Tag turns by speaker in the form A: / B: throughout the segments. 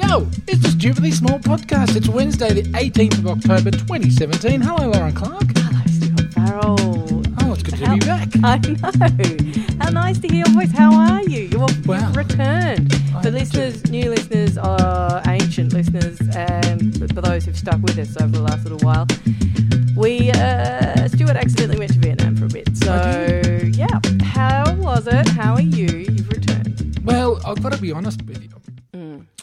A: Yo, it's the Stupidly Small Podcast. It's Wednesday, the 18th of October, 2017. Hello, Lauren Clark.
B: Hello, Stuart Farrell.
A: Oh, it's good to
B: How-
A: be back.
B: I know. How nice to hear your voice. How are you? You're
A: Well,
B: you've returned.
A: I
B: For
A: am
B: listeners, new listeners, or ancient listeners, and for those who've stuck with us over the last little while, we uh, Stuart accidentally went to Vietnam for a bit. So yeah, how was it? How are you? You've returned.
A: Well, I've got to be honest with you.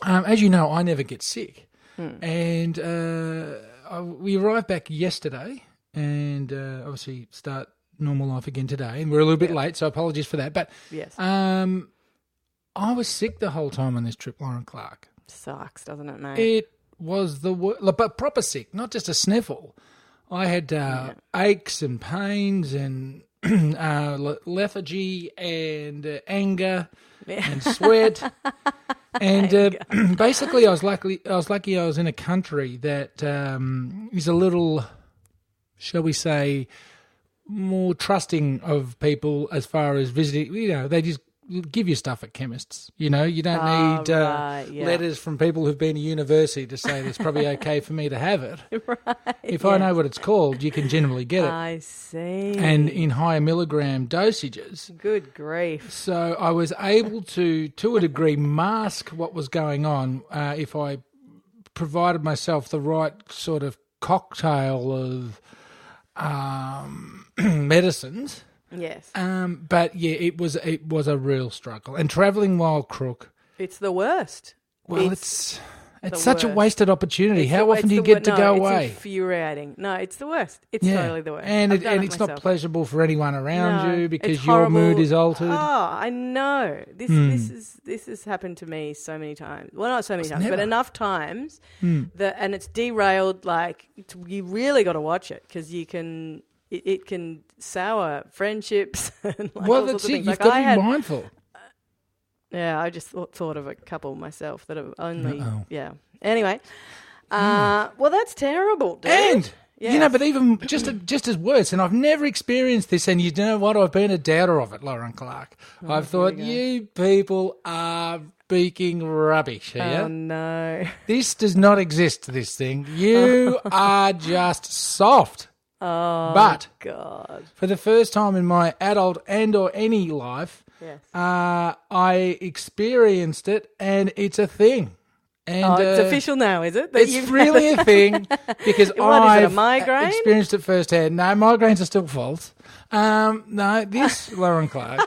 A: Um, as you know, I never get sick. And uh, I, we arrived back yesterday and uh, obviously start normal life again today. And we're a little bit late, so apologies for that. But
B: Yes,
A: um, I was sick the whole time on this trip, Lauren Clark.
B: sucks, doesn't it, mate?
A: It was the worst, but proper sick, not just a sniffle. I had uh, aches and pains and uh, lethargy and uh, anger and sweat. and uh, basically, I was lucky. I was lucky. I was in a country that um, is a little, shall we say, more trusting of people as far as visiting. You know, they just give you stuff at chemists. You know, you don't
B: Ah,
A: need uh,
B: right, yeah.
A: letters from people who've been to university to say it's probably okay for me to have it.
B: right.
A: If I know what it's called, you can generally get it,
B: I see.
A: and in higher milligram dosages.
B: good grief.
A: So I was able to, to a degree, mask what was going on uh, if I provided myself the right sort of cocktail of um, medicines.
B: Yes,
A: Um, but yeah, it was it was a real struggle, and traveling while crook.
B: it's the worst.
A: Well,
B: It's
A: it's it's, such a wasted opportunity.
B: It's
A: How
B: the-
A: often do you
B: the
A: get to
B: no,
A: go
B: it's
A: away?
B: infuriating. No, it's the worst. It's
A: Yeah.
B: totally the worst.
A: and it, and
B: it
A: it's not pleasurable for anyone around
B: No,
A: you because your mood is altered.
B: Oh, I know. This this is this has happened to me so many times. Well, not so many times, but enough times
A: Hmm.
B: that and it's derailed. Like it's, you really got to watch it because you can. It, it can sour friendships and like
A: well,
B: all
A: that's
B: sorts of
A: it.
B: things.
A: You've
B: Like
A: got
B: I
A: to be
B: had,
A: mindful.
B: yeah, I just thought, thought of a couple myself that have only,
A: Uh-oh.
B: Yeah. Anyway, uh, well, that's terrible, dude.
A: And you know, but even just just as worse, and I've never experienced this. And you know what? I've been a doubter of it, Lauren Clark.
B: Oh,
A: I've thought you people are speaking rubbish here.
B: Oh no!
A: This does not exist. This thing. You are just soft.
B: Oh
A: But
B: God!
A: for the first time in my adult and or any life,
B: Yes.
A: uh, I experienced it, and it's a thing. And
B: Oh, it's
A: uh,
B: official now, is it? That
A: It's really a thing because
B: What is it, a
A: I've
B: migraine?
A: experienced it firsthand. No, migraines are still false. Um, no, this Lauren Clark.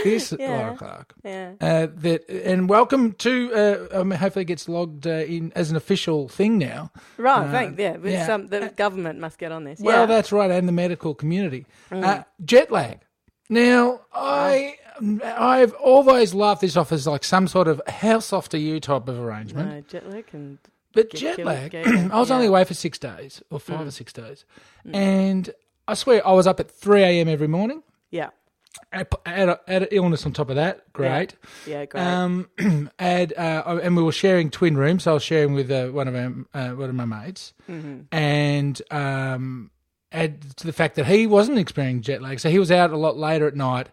A: this Lauren Clark.
B: yeah.
A: Uh, that and welcome to. Uh, um, hopefully, it gets logged uh, in as an official thing now.
B: Right. thanks. Yeah. But
A: yeah.
B: Some, the government must get on this.
A: Well,
B: yeah. Mm.
A: that's right, and the medical community. Uh, jet lag. Now, I I've always laughed this off as like some sort of how soft are you type of arrangement.
B: no, jet lag and
A: But jet lag, I was only away for six days or five or six days, and I swear I was up at three a.m. every morning.
B: yeah,
A: Add, add, add illness on top of that, great.
B: yeah, great.
A: Um, add uh, and we were sharing twin rooms. So I was sharing with uh, one of our, uh, one of my mates,
B: Mm-hmm.
A: and um, add to the fact that he wasn't experiencing jet lag, so he was out a lot later at night.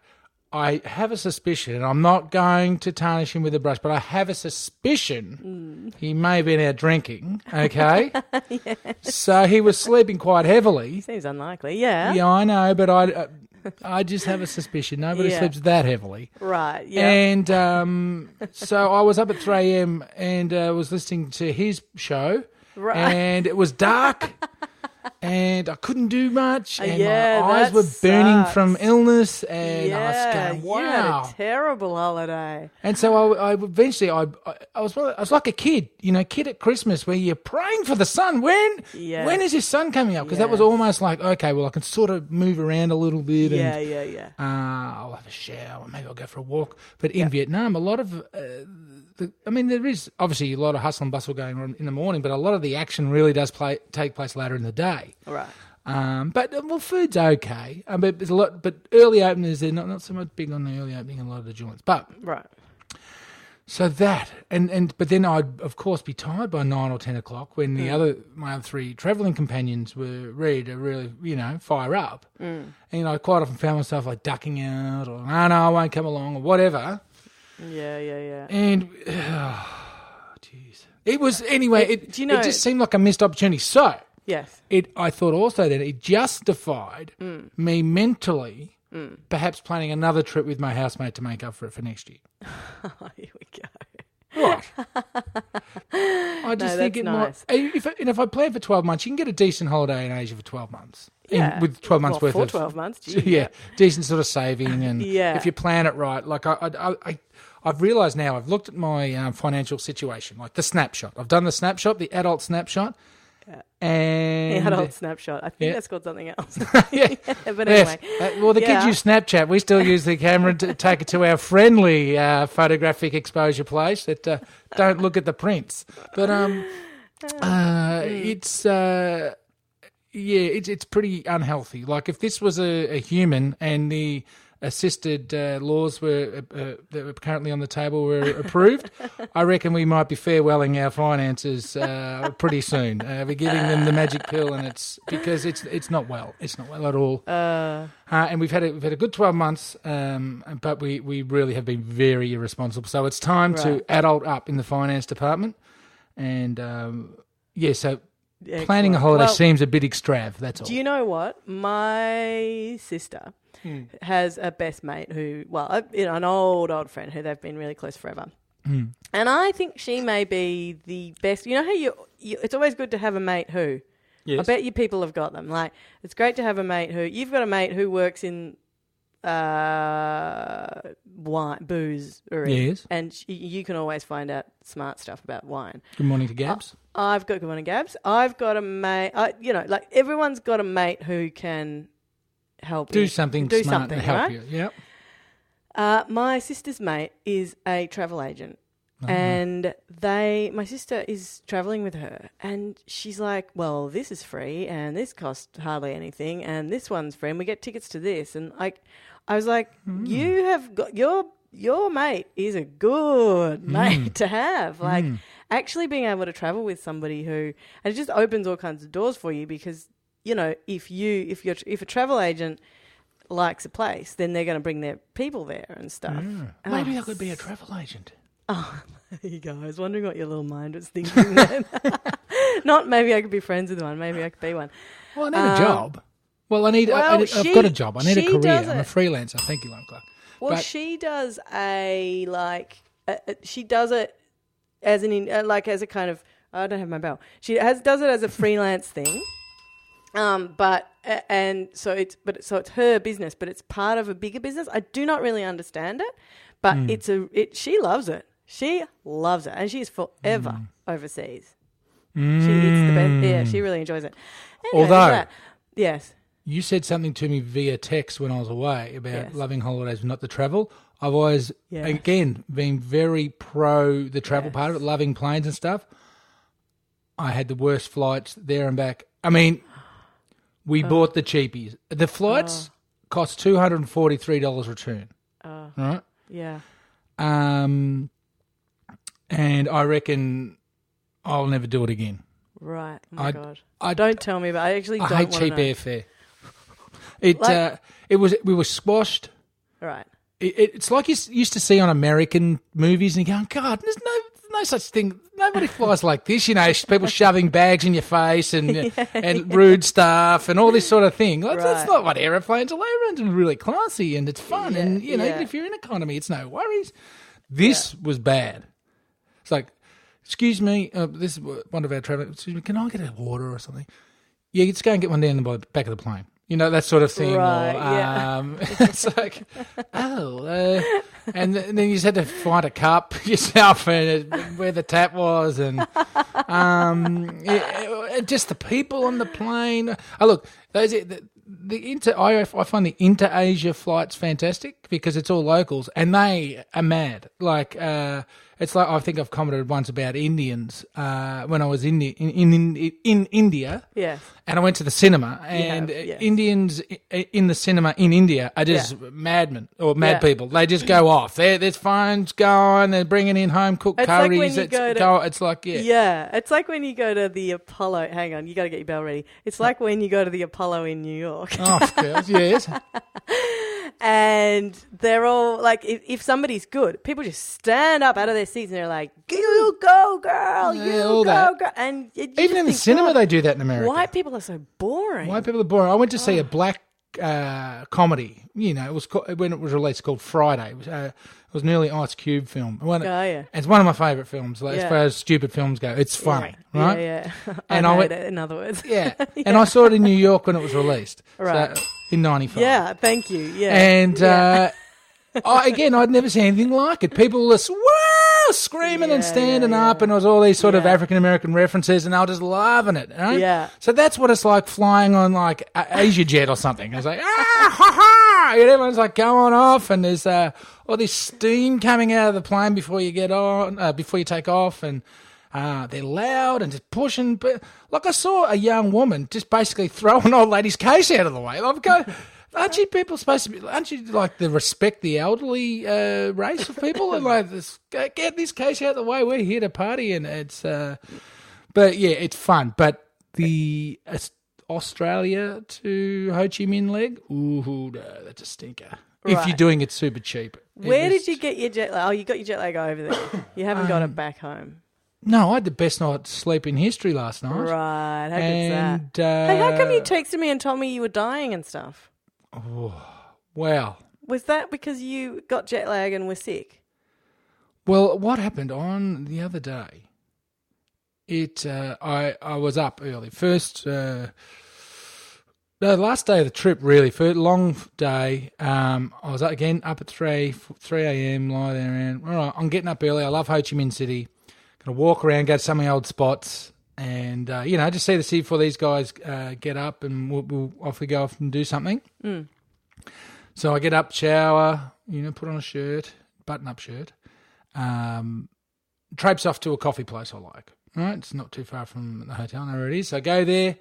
A: I have a suspicion, and I'm not going to tarnish him with a brush, but I have a suspicion he may have been out drinking. Okay, so he was sleeping quite heavily.
B: Seems unlikely. Yeah.
A: Yeah, I know, but I, uh, I just have a suspicion. Nobody
B: Yeah.
A: sleeps that heavily.
B: Right. Yeah.
A: And um, so I was up at 3 a.m. and uh, was listening to his show.
B: Right.
A: And it was dark. and I couldn't do much. And
B: yeah,
A: my eyes were burning
B: sucks.
A: from illness. And
B: yeah.
A: I was going,
B: You had
A: wow.
B: a terrible holiday.
A: And so I, I eventually, I, I, was, I was like a kid, you know, kid at Christmas, where you're praying for the sun. When,
B: Yeah.
A: when is his sun coming up? Because that was almost like, okay, well, I can sort of move around a little bit. and,
B: Yeah. Yeah. Yeah.
A: uh, I'll have a shower, maybe I'll go for a walk. But in Vietnam, a lot of, uh, the, I mean, there is obviously a lot of hustle and bustle going on in the morning, but a lot of the action really does play take place later in the day.
B: Right.
A: Um, but uh, well, food's okay. Um, but there's a lot. But early openers, they're not not so much big on the early opening. in A lot of the joints, but
B: Right.
A: so that and and but then I'd of course be tired by nine or ten o'clock when the other my other three travelling companions were ready to really you know fire up. And you know, I quite often found myself like ducking out or no no I won't come along or whatever.
B: Yeah. Yeah. Yeah.
A: And jeez. It was anyway.
B: It-
A: It,
B: do you know-
A: it just seemed like a missed opportunity. So
B: Yes.
A: it, I thought also that it justified
B: Mm.
A: me mentally, perhaps planning another trip with my housemate to make up for it for next year.
B: Oh, here we go.
A: Right. I just
B: No,
A: think it
B: nice.
A: might. If, and if I plan for 12 months, you can get a decent holiday in Asia for 12 months.
B: Yeah.
A: with 12 months
B: Well,
A: worth
B: for
A: of.
B: 12 months, gee,
A: yeah,
B: yeah.
A: Decent sort of saving. And
B: Yeah.
A: if you plan it right, like I, I, I, I've realised now, I've looked at my um, financial situation, like the snapshot. I've done the snapshot, the adult snapshot. And
B: The adult snapshot. I think
A: Yeah.
B: that's called something else.
A: yeah.
B: but
A: Yes.
B: anyway.
A: Uh, well, the
B: Yeah.
A: kids use Snapchat. We still use the camera to take it to our friendly uh, photographic exposure place that uh, don't look at the prints. But um, uh, it's uh, yeah, it's it's pretty unhealthy. Like if this was a, a human and the assisted uh, laws were uh, uh, that were currently on the table were approved, I reckon we might be farewelling our finances uh, pretty soon. Uh, we're giving them the magic pill, and it's because it's it's not well. It's not well at all.
B: Uh,
A: and we've had a, we've had a good twelve months, um, but we, we really have been very irresponsible. So it's time to adult up in the finance department, and um, yeah, so planning a holiday
B: Well,
A: seems a bit extrav. That's all.
B: Do you know what? My sister
A: Hmm.
B: has a best mate who, well, you know, an old, old friend who they've been really close forever.
A: Hmm.
B: And I think she may be the best. You know how you, you it's always good to have a mate who. Yes. I bet you people have got them. Like, it's great to have a mate who, you've got a mate who works in uh, wine, booze,
A: Yes.
B: and sh- you can always find out smart stuff about wine.
A: Good morning to Gabs.
B: I've got good morning, Gabs. I've got a mate. I, you know, like everyone's got a mate who can help
A: do
B: you-
A: something
B: do
A: smart
B: something,
A: and help
B: right?
A: you. Yep.
B: Uh, my sister's mate is a travel agent.
A: Uh-huh.
B: And they, my sister is traveling with her, and she's like, "Well, this is free, and this costs hardly anything, and this one's free, and we get tickets to this." And I, I was like,
A: Hmm.
B: "You have got your your mate is a good
A: Hmm.
B: mate to have. Like, actually being able to travel with somebody who, and it just opens all kinds of doors for you because you know if you if you're if a travel agent likes a place, then they're going to bring their people there and stuff.
A: Maybe
B: Oh,
A: I could be a travel agent.
B: Oh, there you go. I was wondering what your little mind was thinking then. Not maybe I could be friends with one. Maybe I could be one.
A: Well, I need
B: Um,
A: a job. Well, I need. I, I,
B: well,
A: I've
B: she-
A: got a job. I need a career. I'm a freelancer. Thank you, Lauren Clark.
B: Well,
A: But-
B: she does a like. Uh, uh, she does it as an in, uh, like as a kind of. I don't have my bell. She has does it as a freelance thing. Um, but and so it's but so it's her business, but it's part of a bigger business. I do not really understand it, but
A: Hmm.
B: it's a it. She loves it. She loves it, and she's forever
A: Hmm.
B: overseas. She eats the best. Yeah, she really enjoys it. Anyway,
A: Although-
B: that- yes,
A: You said something to me via text when I was away about
B: Yes.
A: loving holidays, not the travel. I've always,
B: Yeah.
A: again, been very pro the travel part of it, loving planes and stuff. I had the worst flights there and back. I mean, we
B: Oh.
A: bought the cheapies. The flights cost two hundred and forty three dollars return.
B: Oh.
A: Right.
B: yeah.
A: Um, and I reckon I'll never do it again.
B: Right. Oh my
A: I-
B: god.
A: I
B: Don't tell me about. I actually
A: I hate cheap
B: know.
A: airfare. It
B: Like-
A: uh, it was we were squashed.
B: Right.
A: It, it- it's like you used to see on American movies, and you go, God, there's no no such thing. Nobody flies like this. You know, people shoving bags in your face and and rude stuff and all this sort of thing. That's
B: Right.
A: not what aeroplanes are. Aeroplanes are really classy and it's fun.
B: Yeah,
A: and you know, even
B: yeah.
A: if you're in economy, it's no worries. This was bad. It's like, excuse me, uh, this is one of our travelers. Excuse me, can I get a water or something? Yeah, you just go and get one down the back of the plane. You know that sort of thing.
B: Right,
A: or,
B: yeah.
A: um, it's like, oh, uh, and, th- and then you just had to find a cup yourself and uh, where the tap was, and um, yeah, uh, just the people on the plane. Oh, look, those the, the inter. I, I find the inter Asia flights fantastic because it's all locals and they are mad. Like, uh, it's like I think I've commented once about Indians uh, when I was in, in in in India
B: Yes.
A: and I went to the cinema, and
B: have, yes.
A: Indians in the cinema in India are just madmen or mad
B: Yeah.
A: people. They just go off. There, there's phones going. They're bringing in home cooked
B: It's like
A: curries.
B: when you
A: it's,
B: go to-
A: go- it's like yeah,
B: Yeah. It's like when you go to the Apollo. Hang on, you got to get your bell ready. It's like when you go to the Apollo in New York.
A: Oh, of course, yes.
B: and they're all like, if, if somebody's good, people just stand up out of their seats and they're like, "You go, girl!
A: Yeah,
B: you
A: all
B: go,
A: that.
B: girl!" And
A: Even in the
B: think,
A: cinema, they do that in America.
B: white people are so boring.
A: White people are boring. I went to
B: Oh.
A: see a oh. black uh, comedy. You know, it was co- when it was released called Friday. It was, uh, it was an early Ice Cube film. One,
B: Oh, yeah.
A: It's one of my favourite films. Like,
B: Yeah.
A: As far as stupid films go, it's funny,
B: yeah,
A: right?
B: Yeah, yeah.
A: And
B: I
A: I went-
B: it, in other words.
A: Yeah. And I saw it in New York when it was released.
B: Right.
A: So, in '95.
B: Yeah, thank you. Yeah.
A: And uh, I, again, I'd never seen anything like it. People were s- screaming and standing
B: yeah,
A: up, and it was all these sort of African American references, and I was just loving it. Right?
B: Yeah.
A: So that's what it's like flying on like Asia Jet or something. It's like ah ha ha, and everyone's like going off, and there's uh, all this steam coming out of the plane before you get on, uh, before you take off, and. Uh, they're loud and just pushing, but like I saw a young woman just basically throw an old lady's case out of the way. I've got, aren't you people supposed to be? Aren't you like the respect the elderly uh, race of people and like this? Get this case out of the way. We're here to party, and it's. Uh, but yeah, it's fun. But the uh, Australia to Ho Chi Minh leg, ooh, no, that's a stinker. If you're doing it super cheap.
B: Where did you get your jet lag? Oh, you got your jet lag over there. You haven't
A: Um,
B: got it back home.
A: No, I had the best night's sleep in history last night.
B: Right. How good's that?
A: Uh,
B: Hey, how come you texted me and told me you were dying and stuff?
A: Oh, wow.
B: Was that because you got jet lag and were sick?
A: Well, what happened on the other day? It uh, I I was up early. First, uh, no, the last day of the trip really. for a long day. Um, I was again up at three three a.m. Lie there and all right. I'm getting up early. I love Ho Chi Minh City. Gonna walk around, go to some of the old spots, and uh, you know just see the city before these guys uh, get up, and we'll, we'll off we go off and do something. So I get up, shower, you know, put on a shirt, button up shirt, um, traipse off to a coffee place I like. Right, it's not too far from the hotel. I know where it is. So I go there,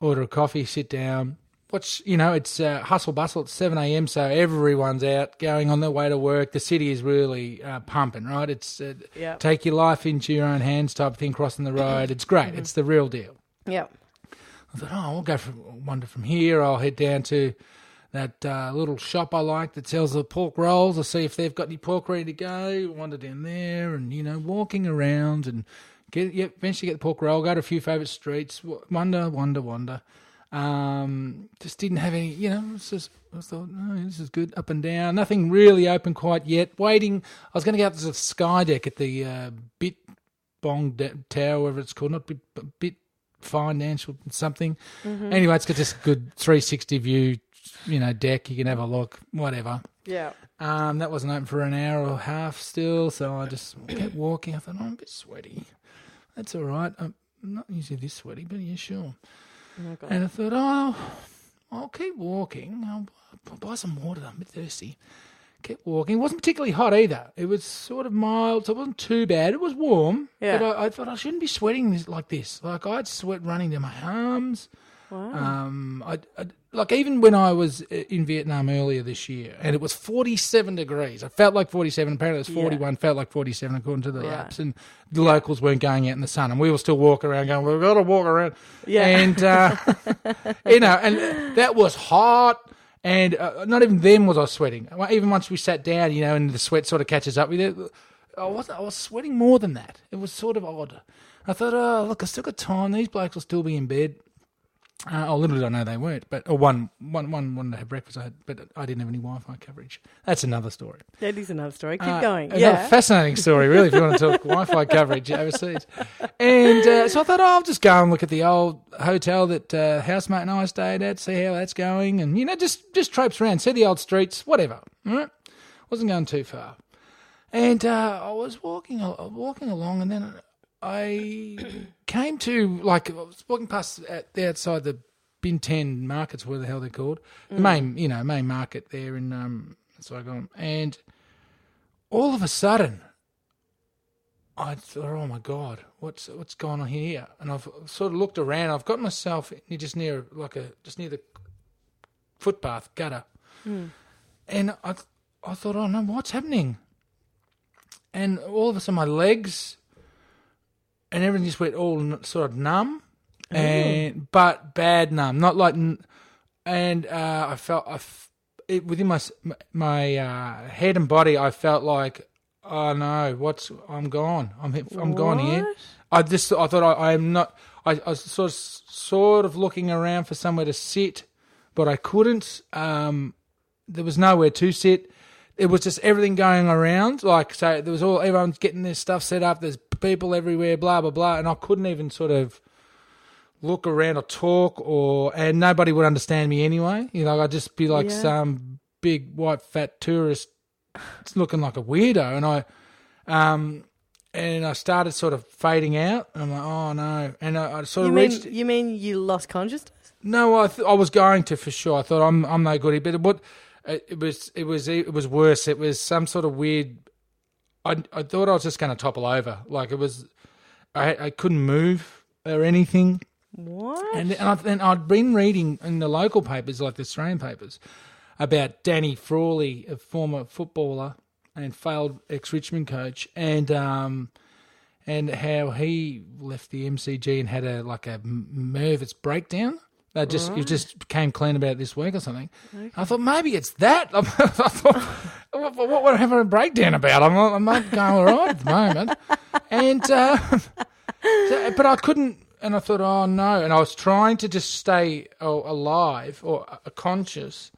A: order a coffee, sit down. Watch, you know, it's uh, hustle bustle. It's seven a.m. So everyone's out, going on their way to work. The city is really uh, pumping. Right, it's uh,
B: Yeah.
A: take your life into your own hands type of thing. Crossing the road, it's great. It's the real deal.
B: Yep.
A: I thought, oh, I'll go from wander from here. I'll head down to that uh, little shop I like that sells the pork rolls. I'll see if they've got any pork ready to go. Wander down there, and you know, walking around and get yeah, eventually get the pork roll. Go to a few favourite streets. Wander, wander, wander. Um, just didn't have any. You know, it's just I thought, oh, this is good. Up and down. Nothing really open quite yet. Waiting. I was going to go up to the sky deck at the uh, Bit Bong da- Tower, whatever it's called. Not Bit Bit financial something. Anyway, it's got this good 360 view, you know, deck. You can have a look, whatever.
B: Yeah.
A: Um, that wasn't open for an hour or a half still, so I just kept walking. I thought, oh, I'm a bit sweaty. That's all right. I'm not usually this sweaty, but yeah, sure.
B: Oh,
A: And I thought, oh, I'll keep walking. I'll, I'll buy some water. I'm a bit thirsty. Kept walking. It wasn't particularly hot either. It was sort of mild, so it wasn't too bad. It was warm,
B: Yeah.
A: but I, I thought I shouldn't be sweating this, like this. Like I had sweat running down my arms.
B: Wow.
A: Um, I, I like even when I was uh, in Vietnam earlier this year, and it was 47 degrees. I felt like 47. Apparently, it was 41. Felt like 47 according to the
B: Right.
A: apps, and the locals weren't going out in the sun, and we were still walking around going, "We've got to walk around."
B: Yeah.
A: and uh, you know, and that was hot. And uh, not even then was I sweating. Even once we sat down, you know, and the sweat sort of catches up with it, I was I was sweating more than that. It was sort of odd. I thought, oh look, I still got time. These blokes will still be in bed. Uh, oh, little did I know they weren't. But or one, one, one wanted to have breakfast, I had, but I didn't have any Wi-Fi coverage. That's another story.
B: that is another story. Keep
A: Uh,
B: going. Yeah.
A: fascinating story, really, if you want to talk Wi-Fi coverage overseas. And uh, so I thought, oh, I'll just go and look at the old hotel that uh, housemate and I stayed at, see how that's going, and you know, just just traipse around, see the old streets, whatever. All right, wasn't going too far. And uh, I was walking, al- walking along, and then I came to like I was walking past at the outside the Bin Ten markets, where the hell they're called, the main, you know, main market there in um, Saigon, and all of a sudden, I thought, "Oh my god, what's what's going on here?" And I've sort of looked around. I've got myself near- just near like a just near the footpath gutter, and I I thought, "Oh no, what's happening?" And all of a sudden, my legs and everything just went all sort of numb, and but bad numb, not like. And uh, I felt I, f- it, within my my uh, head and body, I felt like, oh no, what's I'm gone. I'm I'm gone here. I just I thought I, I'm not. I, I was sort of sort of looking around for somewhere to sit, but I couldn't. Um, there was nowhere to sit. It was just everything going around. Like so, there was all everyone's getting their stuff set up. There's people everywhere, blah blah blah, and I couldn't even sort of look around or talk or and nobody would understand me anyway. You know, I'd just be like
B: Yeah.
A: some big white fat tourist looking like a weirdo and I um and I started sort of fading out I'm like, oh no. And I, I sort
B: You
A: of
B: mean
A: reached
B: you mean you lost consciousness?
A: no, I th- I was going to for sure. I thought I'm I'm no good here, but what it, it was it was it was worse. It was some sort of weird. I I thought I was just going to topple over. Like it was, I I couldn't move or anything.
B: What?
A: And and, I, and I'd been reading in the local papers, like the Australian papers, about Danny Frawley, a former footballer and failed ex Richmond coach, and um, and how he left the MCG and had a like a nervous breakdown. They just he just came clean about it this week or something. I thought maybe it's that. I thought, what, what I have a breakdown about? I'm I'm not going all right at the moment, and. Uh, so- but I couldn't, and I thought, oh no, and I was trying to just stay oh, alive or uh, conscious,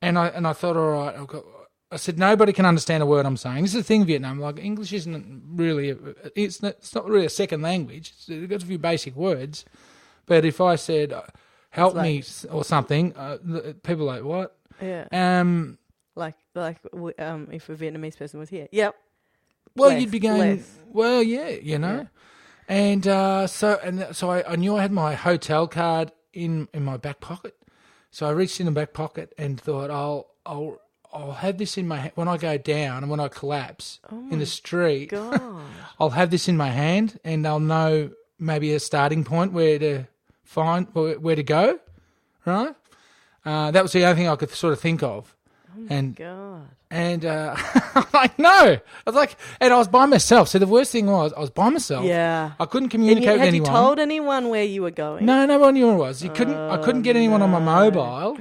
A: and I and I thought, all right, got, I said nobody can understand a word I'm saying. This is the thing, Vietnam. Like English isn't really, a, it's not, it's not really a second language. It's, it's got a few basic words, but if I said, help me or something, uh, people are like what?
B: yeah.
A: Um,
B: Like like um if a Vietnamese person was here. Yep.
A: Well,
B: Less,
A: you'd be going.
B: less.
A: Well, yeah, you know, and uh, so and so I, I knew I had my hotel card in in my back pocket, so I reached in the back pocket and thought I'll I'll I'll have this in my ha- when I go down and when I collapse in the street. I'll have this in my hand and I'll know maybe a starting point where to find where, to go, right? Uh, that was the only thing I could sort of think of, Oh and
B: God.
A: and uh, I'm like, no. I was like, and I was by myself. So the worst thing was, I was by myself.
B: Yeah.
A: I couldn't
B: And
A: communicate
B: you,
A: with
B: had you told anyone where you were going?
A: no, no one knew where it was. You couldn't. I couldn't get anyone on my mobile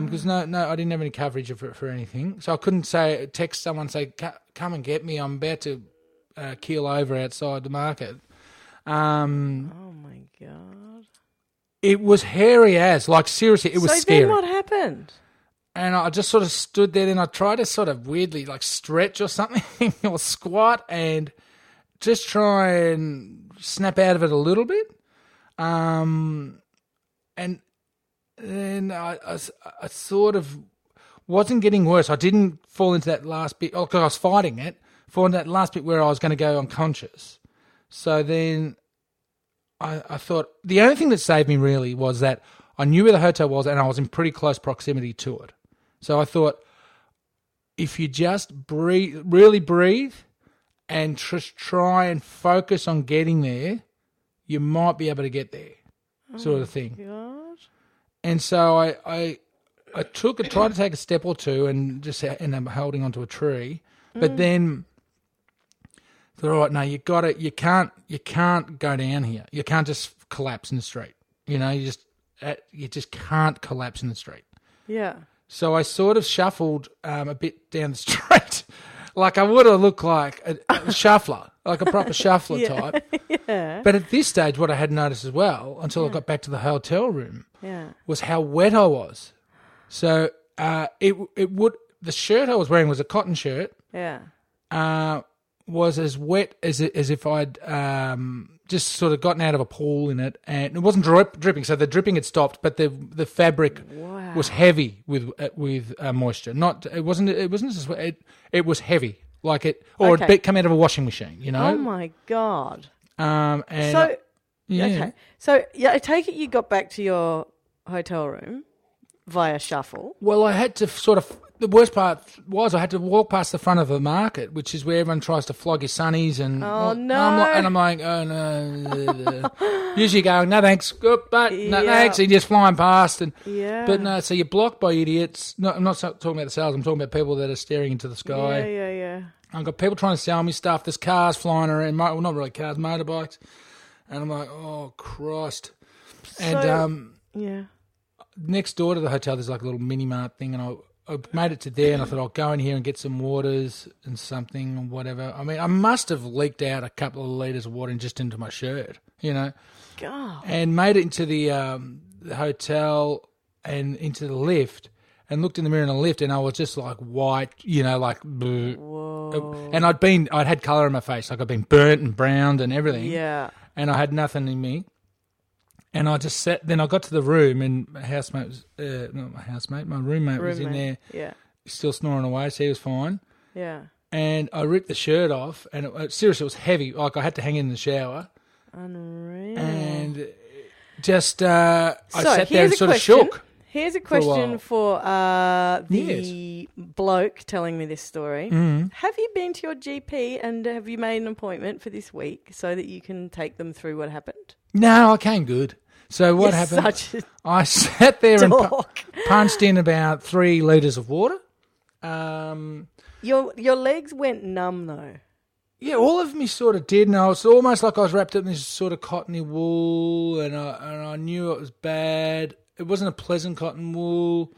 A: because no, no, I didn't have any coverage for for anything. So I couldn't say text someone say, "Come and get me. I'm about to uh, keel over outside the market." Um,
B: Oh my god.
A: It was hairy as like seriously, it was
B: so
A: scary.
B: then what happened?
A: and I just sort of stood there and I tried to sort of weirdly like stretch or something or squat and just try and snap out of it a little bit. Um, and then I, I I sort of wasn't getting worse. I didn't fall into that last bit, oh, 'cause I was fighting it, fall into that last bit where I was going to go unconscious. So then I, I thought the only thing that saved me really was that I knew where the hotel was and I was in pretty close proximity to it. So I thought if you just breathe, really breathe and just try and focus on getting there, you might be able to get there, sort of oh, thing.
B: God.
A: And so I, I, I took, I tried to take a step or two and just and I'm holding onto a tree, but mm. then thought, all right, no, you got to, you can't, you can't go down here. You can't just collapse in the street. You know, you just, uh, you just can't collapse in the street.
B: Yeah.
A: So I sort of shuffled um, a bit down the street, like I would have looked like a, a shuffler, like a proper shuffler
B: Yeah.
A: type.
B: Yeah.
A: But at this stage, what I had noticed as well, until I got back to the hotel room,
B: Yeah.
A: was how wet I was. So uh, it it would the shirt I was wearing was a cotton shirt.
B: Yeah.
A: Uh, was as wet as as if I'd um, just sort of gotten out of a pool in it, and it wasn't drip, dripping. So the dripping had stopped, but the the fabric
B: Wow.
A: was heavy with uh, with uh, moisture. Not it wasn't it wasn't just it it was heavy like it or
B: Okay.
A: it come out of a washing machine. You know.
B: Oh my god.
A: um, and
B: so
A: yeah.
B: okay. So yeah, I take it you got back to your hotel room via shuffle.
A: Well, I had to sort of. The worst part was I had to walk past the front of the market, which is where everyone tries to flog your sunnies and.
B: Oh,
A: I'm
B: no.
A: like- and I'm like, oh no. Usually going, no thanks, good, but no
B: Yeah.
A: thanks, and just flying past and.
B: Yeah.
A: But no, so you're blocked by idiots. No, I'm not talking about the sales. I'm talking about people that are staring into the sky.
B: Yeah, yeah, yeah.
A: I've got people trying to sell me stuff. There's cars flying around. Well, not really cars, motorbikes. And I'm like, oh Christ. And
B: So-
A: um,
B: Yeah.
A: next door to the hotel, there's like a little mini mart thing, and I, I made it to there, and I thought I'll go in here and get some waters and something or whatever. I mean, I must have leaked out a couple of liters of water just into my shirt, you know,
B: God.
A: and made it into the, um, the hotel and into the lift. And looked in the mirror in the lift, and I was just like white, you know, like. And I'd been, I'd had colour in my face, like I'd been burnt and browned and everything
B: Yeah.
A: and I had nothing in me. And I just sat. Then I got to the room, and my housemate was uh, not my housemate, my roommate, was in there,
B: Yeah.
A: still snoring away. So he was fine.
B: Yeah.
A: And I ripped the shirt off, and it, seriously, it was heavy. Like I had to hang in the shower,
B: Unreal.
A: and just uh, I
B: So,
A: sat there and sort of
B: question.
A: shook.
B: Here's a
A: a
B: question
A: while.
B: for uh, the bloke telling me this story.
A: Mm.
B: Have you been to your GP and have you made an appointment for this week so that you can take them through what happened?
A: No, I came good. So what
B: You're
A: happened? I sat there and pu- punched in about three liters of water. Um,
B: Your your legs went numb though.
A: Yeah, all of me sort of did, and I was almost like I was wrapped up in this sort of cottony wool, and I and I knew it was bad. It wasn't a pleasant cotton wool.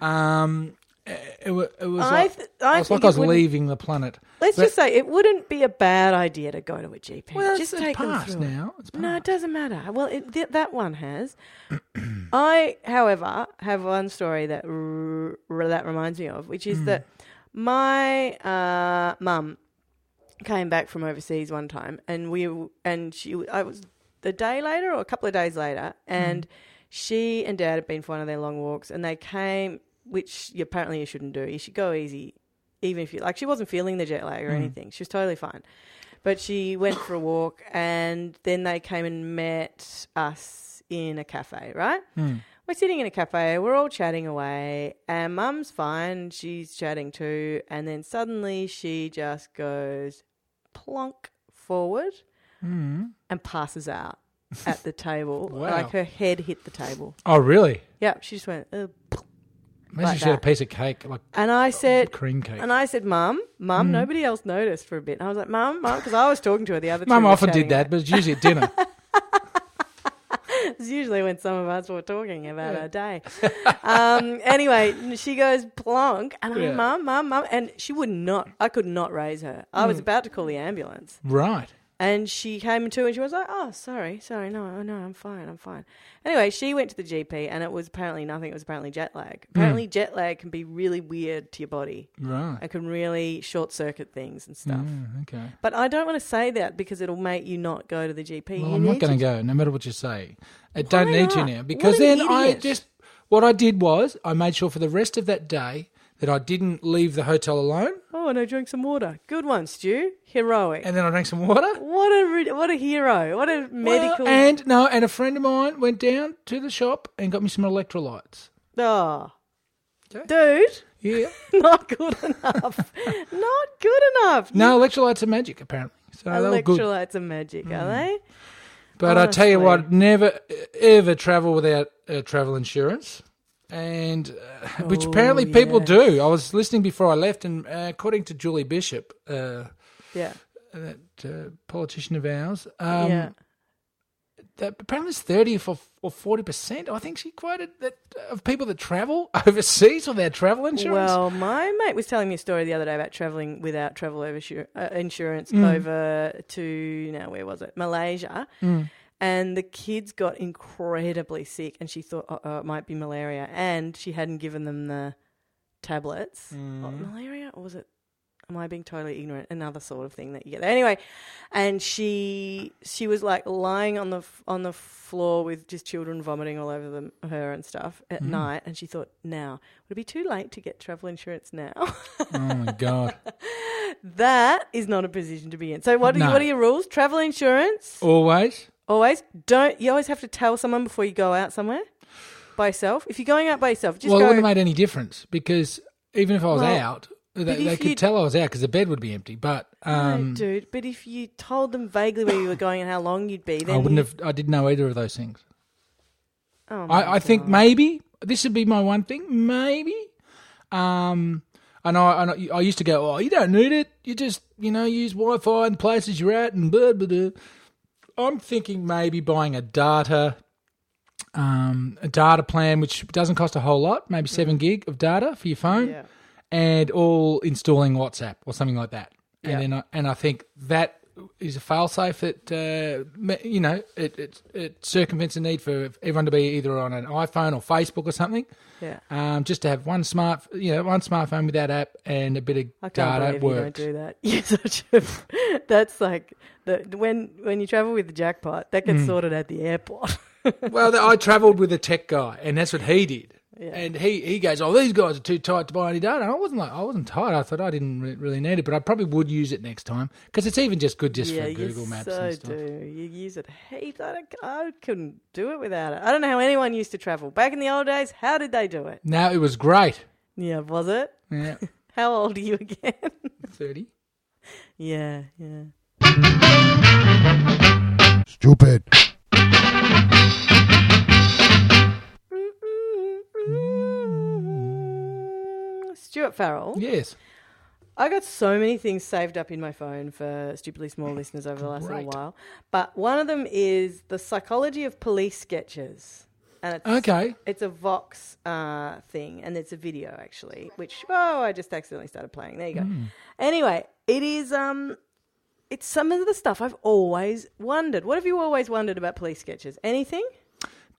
A: Um, it, wa- it was
B: I
A: like,
B: th- I
A: it was like I was leaving the planet.
B: Let's
A: But-
B: just say it wouldn't be a bad idea to go to a GP.
A: Well,
B: just
A: it's,
B: take
A: it's
B: them
A: past
B: through. it.
A: now. It's
B: No, it doesn't matter. Well, it, th- that one has. I, however, have one story that r- r- that reminds me of, which is
A: Hmm.
B: that my uh, mum came back from overseas one time, and we and she I was the day later or a couple of days later, and she and dad had been for one of their long walks, and they came, which you, apparently you shouldn't do. You should go easy, even if you like. She wasn't feeling the jet lag or anything; she was totally fine. But she went for a walk, and then they came and met us in a cafe. Right?
A: Hmm.
B: We're sitting in a cafe, we're all chatting away, and mum's fine, she's chatting too, and then suddenly she just goes plonk forward
A: Hmm.
B: and passes out at the table.
A: Wow.
B: Like her head hit the table.
A: Oh, really?
B: Yeah, she just went, "Ugh."
A: Imagine
B: Like
A: she had a piece of cake, like
B: and I said,
A: cream cake.
B: and I said, Mum, Mum, nobody else noticed for a bit. And I was like, Mum, Mum, because I was talking to her the other.
A: Mum often did that,
B: about-
A: but it's usually at dinner.
B: It's usually when some of us were talking about our day. um, anyway, she goes plonk, and I'm,
A: Yeah.
B: mum, mum, mum, and she would not. I could not raise her. I
A: Hmm.
B: was about to call the ambulance,
A: right.
B: And she came to, and she was like, "Oh, sorry, sorry, no, no, I'm fine, I'm fine." Anyway, she went to the GP, and it was apparently nothing. It was apparently jet lag. Apparently, jet lag can be really weird to your body.
A: Right.
B: and can really short circuit things and stuff.
A: Mm, okay.
B: But I don't want to say that because it'll make you not go to the GP.
A: Well,
B: You
A: I'm not going
B: to
A: to go, no matter what you say. I don't
B: Why
A: need to
B: not?
A: now because then I just what I did was I made sure for the rest of that day that I didn't leave the hotel alone,
B: Oh, and I drank some water. Good one, Stu. Heroic.
A: and then I drank some water.
B: what a what a hero. What a medical.
A: Well, and no, and a friend of mine went down to the shop and got me some electrolytes.
B: oh,
A: Okay.
B: dude,
A: Yeah.
B: not good enough. not good enough.
A: no, electrolytes are magic apparently. So they were good.
B: Electrolytes are magic, are they?
A: But I tell you what,
B: honestly.
A: never ever travel without uh, travel insurance, and uh, which
B: Oh,
A: apparently people do. I was listening before I left, and uh, according to Julie Bishop, uh,
B: Yeah.
A: that uh, politician of ours, um,
B: yeah.
A: that apparently it's thirty or or forty percent. I think she quoted that uh, of people that travel overseas without travel insurance.
B: Well, my mate was telling me a story the other day about traveling without travel oversur- uh, insurance
A: Mm.
B: over to now where was it Malaysia,
A: Mm.
B: And the kids got incredibly sick, and she thought uh, it might be malaria, and she hadn't given them the tablets.
A: Mm.
B: Oh, malaria, or was it? Am I being totally ignorant? Another sort of thing that you get. Anyway, and she she was like lying on the on the floor with just children vomiting all over them, her and stuff at
A: Mm.
B: night, and she thought, now would it be too late to get travel insurance now?
A: oh my god!
B: that is not a position to be in. So what are,
A: No.
B: what are your rules? Travel insurance
A: Always.
B: Always don't. You always have to tell someone before you go out somewhere by yourself. If you're going out by yourself, just
A: well, it wouldn't have made any difference because even if I was
B: Well,
A: out, they, they could tell I was out because the bed would be empty. But um,
B: no, dude. But if you told them vaguely where you were going and how long you'd be, then
A: I wouldn't have. I didn't know either of those things.
B: Oh my
A: I, I think maybe this would be my one thing. Maybe. Um, I know. I, know, I used to go. Oh, you don't need it. You just you know use Wi-Fi in places you're at and blah blah blah. I'm thinking maybe buying a data um, a data plan which doesn't cost a whole lot, maybe seven gig of data for your phone,
B: Yeah.
A: and all installing WhatsApp or something like that.
B: Yeah.
A: And then I, and I think that is a failsafe that uh, you know it, it it circumvents the need for everyone to be either on an iPhone or Facebook or something.
B: Yeah.
A: Um, just to have one smart, you know, one smartphone with that app and a bit of
B: I can't
A: data
B: believe you don't
A: works.
B: do that. You're such a, that's like the when when you travel with the jackpot, that gets sorted at the airport.
A: well, I travelled with a tech guy, and that's what he did.
B: Yeah.
A: And he, he goes, "Oh, these guys are too tight to buy any data." I wasn't like I wasn't tight. I thought I didn't re- really need it, but I probably would use it next time because it's even just good just
B: yeah,
A: for Google Maps
B: so
A: and stuff.
B: do. You use it heaps. I, I couldn't do it without it. I don't know how anyone used to travel back in the old days. How did they do it?
A: Now it was great.
B: Yeah, was it?
A: Yeah,
B: How old are you again?
A: thirty.
B: yeah, yeah.
C: Stupid.
B: Stuart Farrell.
A: Yes.
B: I got so many things saved up in my phone for stupidly small listeners over the last little while, but one of them is the psychology of police sketches, and it's
A: Okay.
B: it's a Vox uh, thing, and it's a video actually, which oh, I just accidentally started playing. There you go. Anyway, it is um, it's some of the stuff I've always wondered. What have you always wondered about police sketches? Anything?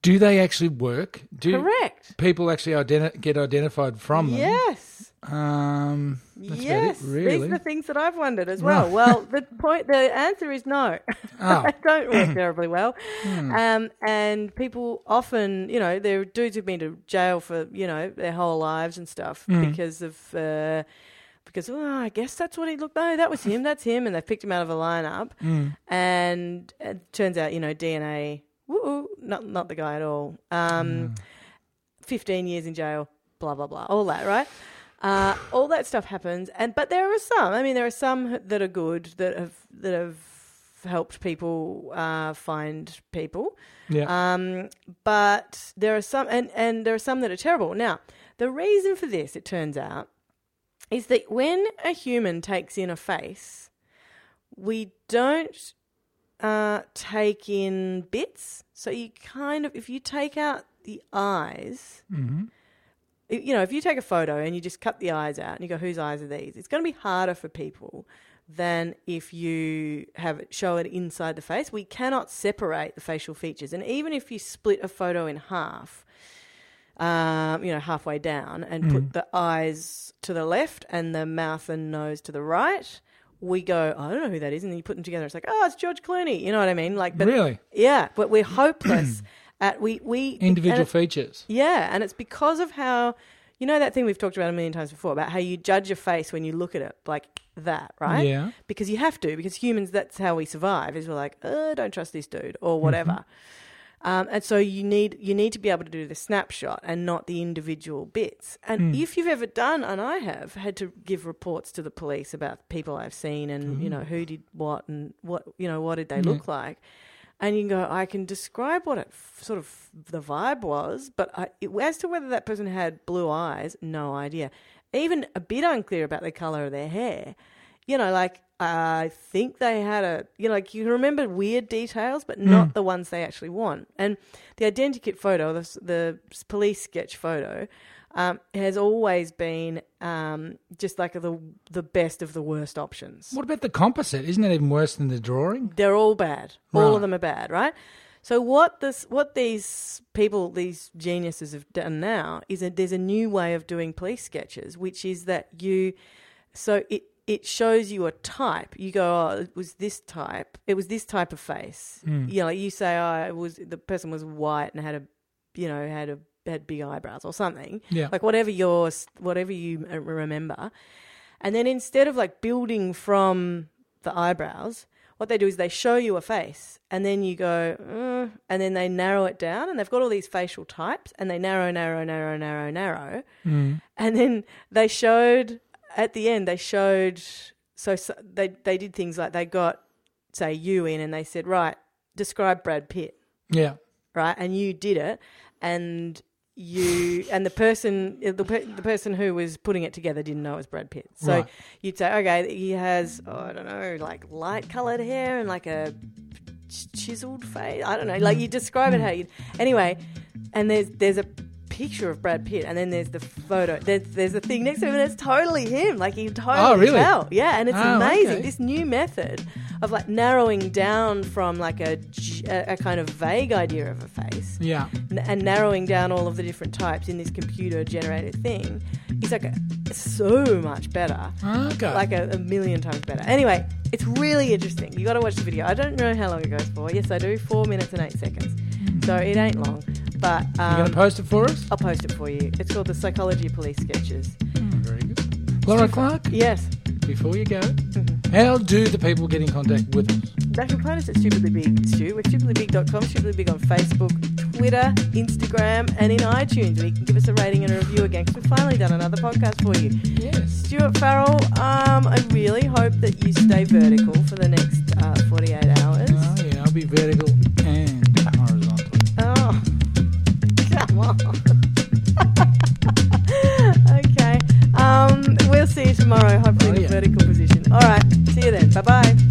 A: Do they actually work? Do
B: Correct.
A: people actually identi- get identified from them?
B: Yes.
A: Um. That's
B: yes.
A: It, really.
B: These are the things that I've wondered as well.
A: Right.
B: Well, the point, the answer is no.
A: Oh.
B: they don't work terribly well.
A: Hmm.
B: Um, and people often, you know, there are dudes who've been to jail for, you know, their whole lives and stuff
A: Hmm.
B: because of, uh, because, oh, I guess that's what he looked, no, that was him, that's him. And they've picked him out of a lineup.
A: Hmm.
B: And it turns out, you know, DNA, woo, not, not the guy at all. Um, 15 years in jail, blah, blah, blah, all that, right? Uh, all that stuff happens, and but there are some. I mean, there are some that are good that have that have helped people uh, find people.
A: Yeah.
B: Um, but there are some, and, and there are some that are terrible. Now, the reason for this, it turns out, is that when a human takes in a face, we don't uh, take in bits. So you kind of, if you take out the eyes,
A: mm-hmm.
B: You know, if you take a photo and you just cut the eyes out and you go, whose eyes are these? It's going to be harder for people than if you have it show it inside the face. We cannot separate the facial features, and even if you split a photo in half, um, you know, halfway down, and put the eyes to the left and the mouth and nose to the right. We go, I don't know who that is, and then you put them together. It's like, oh, it's George Clooney. You know what I mean? Like, but
A: Really?
B: yeah, but we're hopeless at we we
A: Individual
B: it-
A: features.
B: yeah, and it's because of how you know that thing we've talked about a million times before about how you judge a face when you look at it like that, right?
A: Yeah.
B: Because you have to, because humans that's how we survive, is we're like, oh, don't trust this dude or mm-hmm. whatever. Um, and so you need you need to be able to do the snapshot and not the individual bits. And mm. if you've ever done, and I have had to give reports to the police about people I've seen and you mm-hmm. know who did what and what you know what did they look like, and you can go, I can describe what it f- sort of the vibe was, but I, it, as to whether that person had blue eyes, no idea. Even a bit unclear about the color of their hair. You know, like I think they had a, you know, like you remember weird details, but not hmm. the ones they actually want. And the identikit photo, the, the police sketch photo, um, has always been um, just like the the best of the worst options.
A: What about the composite? Isn't that even worse than the drawing?
B: They're all bad. All of them are bad, right? So what this, what these people, these geniuses have done now is that there's a new way of doing police sketches, which is that you, so it it shows you a type. You go, oh, it was this type. It was this type of face. You know, like you say, oh, it was the person was white and had a, you know, had a had big eyebrows or something.
A: Yeah.
B: Like whatever your whatever you remember, and then instead of like building from the eyebrows, what they do is they show you a face, and then you go, uh, and then they narrow it down, and they've got all these facial types, and they narrow, narrow, narrow, narrow, narrow, and then they showed at the end they showed so, so they they did things like they got say you in, and they said right describe Brad Pitt
A: Yeah.
B: right? And you did it, and you and the person the, per, the person who was putting it together didn't know it was Brad Pitt. So
A: Right.
B: you'd say, okay, he has oh, I don't know, like light colored hair and like a chiseled face. I don't know, like you describe it how you. Anyway, and there's there's a picture of Brad Pitt, and then there's the photo. There's there's a thing next to him, and it's totally him. Like you totally
A: Oh, really?
B: tell. Yeah, and it's
A: Oh,
B: amazing.
A: okay.
B: This new method of like narrowing down from like a, a kind of vague idea of a face,
A: Yeah.
B: n- and narrowing down all of the different types in this computer generated thing is like a, so much better
A: Okay.
B: like a, a million times better. Anyway, it's really interesting. You got to watch the video. I don't know how long it goes for. Yes, I do. Four minutes and eight seconds. So it ain't long, but
A: you
B: um,
A: going to post it for us?
B: I'll post it for you. It's called the Psychology of Police Sketches.
A: Very good. Lauren Clark,
B: Yes,
A: before you go,
B: Mm-hmm.
A: how do the people get in contact with us?
B: they can find us at Stupidly Big Stu. We're stupidlybig.com, Stupidly Big on Facebook, Twitter, Instagram, and in iTunes. You can give us a rating and a review again because we've finally done another podcast for you.
A: Yes.
B: Stuart Farrell, um, I really hope that you stay vertical for the next uh, 48 hours.
A: Oh, yeah, I'll be vertical
B: okay. Um, we'll see you tomorrow, hopefully oh, in yeah. vertical position. All right. See you then. Bye bye.